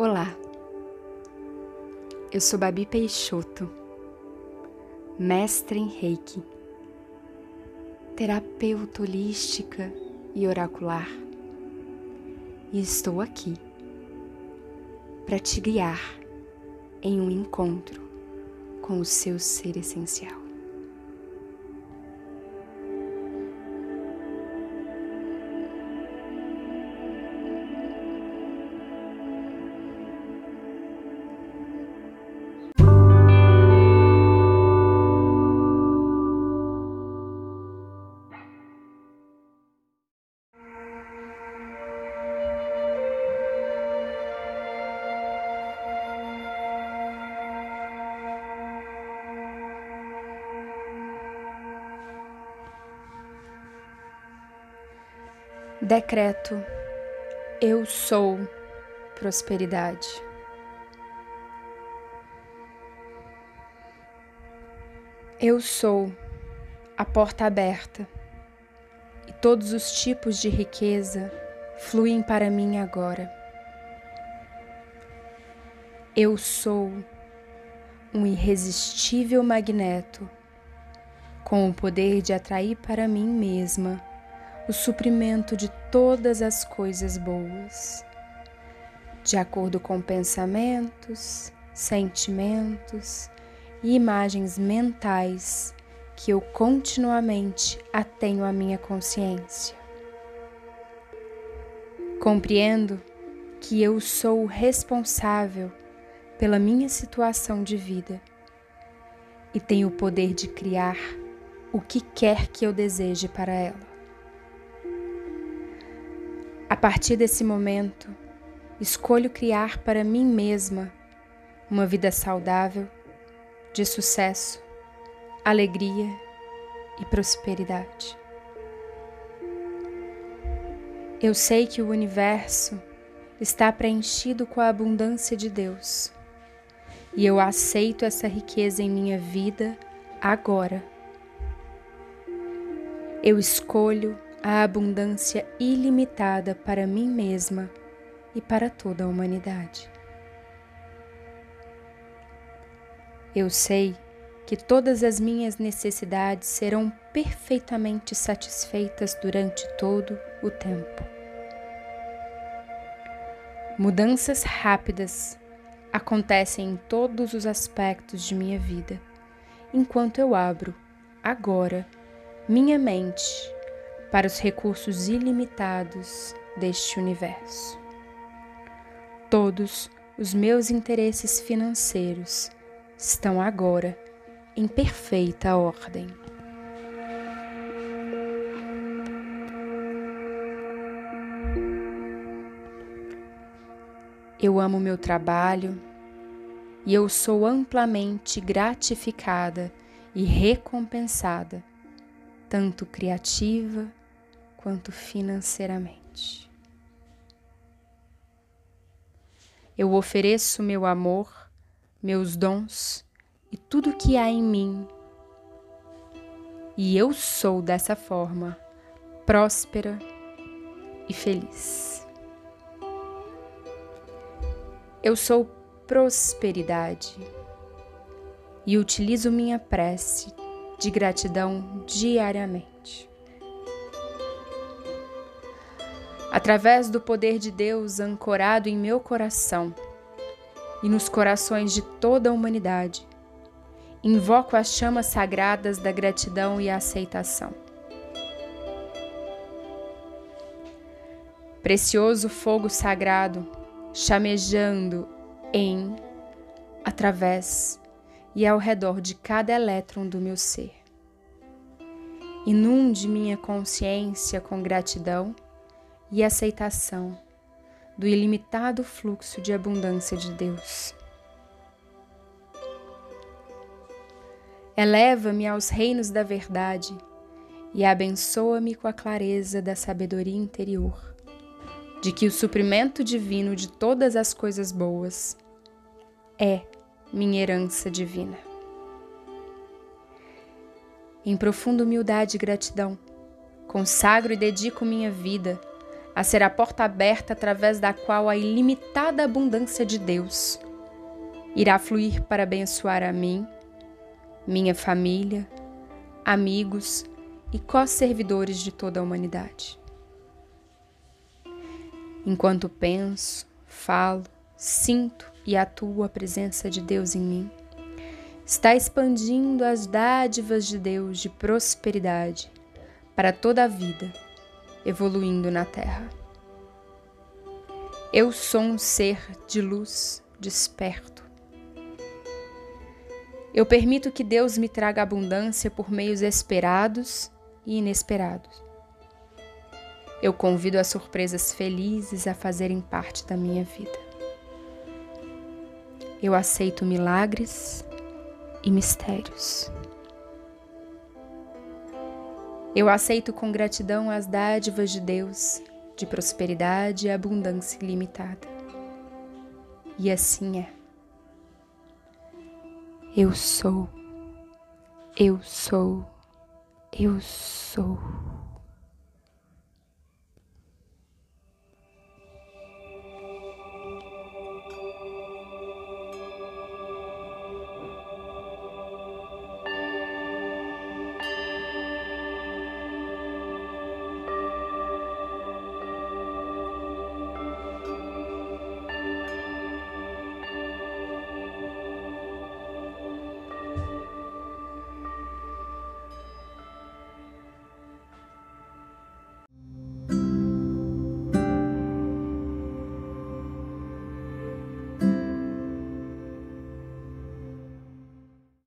Olá, eu sou Babi Peixoto, mestre em Reiki, terapeuta holística e oracular, e estou aqui para te guiar em um encontro com o seu ser essencial. Decreto: Eu sou prosperidade. Eu sou a porta aberta e todos os tipos de riqueza fluem para mim agora. Eu sou um irresistível magneto com o poder de atrair para mim mesma o suprimento de todas as coisas boas, de acordo com pensamentos, sentimentos e imagens mentais que eu continuamente atenho à minha consciência. Compreendo que eu sou responsável pela minha situação de vida e tenho o poder de criar o que quer que eu deseje para ela. A partir desse momento, escolho criar para mim mesma uma vida saudável, de sucesso, alegria e prosperidade. Eu sei que o universo está preenchido com a abundância de Deus e eu aceito essa riqueza em minha vida agora. Eu escolho a abundância ilimitada para mim mesma e para toda a humanidade. Eu sei que todas as minhas necessidades serão perfeitamente satisfeitas durante todo o tempo. Mudanças rápidas acontecem em todos os aspectos de minha vida, enquanto eu abro, agora, minha mente para os recursos ilimitados deste universo. Todos os meus interesses financeiros estão agora em perfeita ordem. Eu amo meu trabalho e eu sou amplamente gratificada e recompensada, tanto criativa quanto financeiramente. Eu ofereço meu amor, meus dons e tudo que há em mim. E eu sou dessa forma próspera e feliz. Eu sou prosperidade e utilizo minha prece de gratidão diariamente. Através do poder de Deus ancorado em meu coração e nos corações de toda a humanidade. Invoco as chamas sagradas da gratidão e aceitação. Precioso fogo sagrado, chamejando em, através e ao redor de cada elétron do meu ser. Inunde minha consciência com gratidão e aceitação do ilimitado fluxo de abundância de Deus. Eleva-me aos reinos da verdade e abençoa-me com a clareza da sabedoria interior, de que o suprimento divino de todas as coisas boas é minha herança divina. Em profunda humildade e gratidão, consagro e dedico minha vida a ser a porta aberta através da qual a ilimitada abundância de Deus irá fluir para abençoar a mim, minha família, amigos e co-servidores de toda a humanidade. Enquanto penso, falo, sinto e atuo a presença de Deus em mim, está expandindo as dádivas de Deus de prosperidade para toda a vida, evoluindo na Terra. Eu sou um ser de luz desperto. Eu permito que Deus me traga abundância por meios esperados e inesperados. Eu convido as surpresas felizes a fazerem parte da minha vida. Eu aceito milagres e mistérios. Eu aceito com gratidão as dádivas de Deus de prosperidade e abundância ilimitada. E assim é. Eu sou, eu sou, eu sou.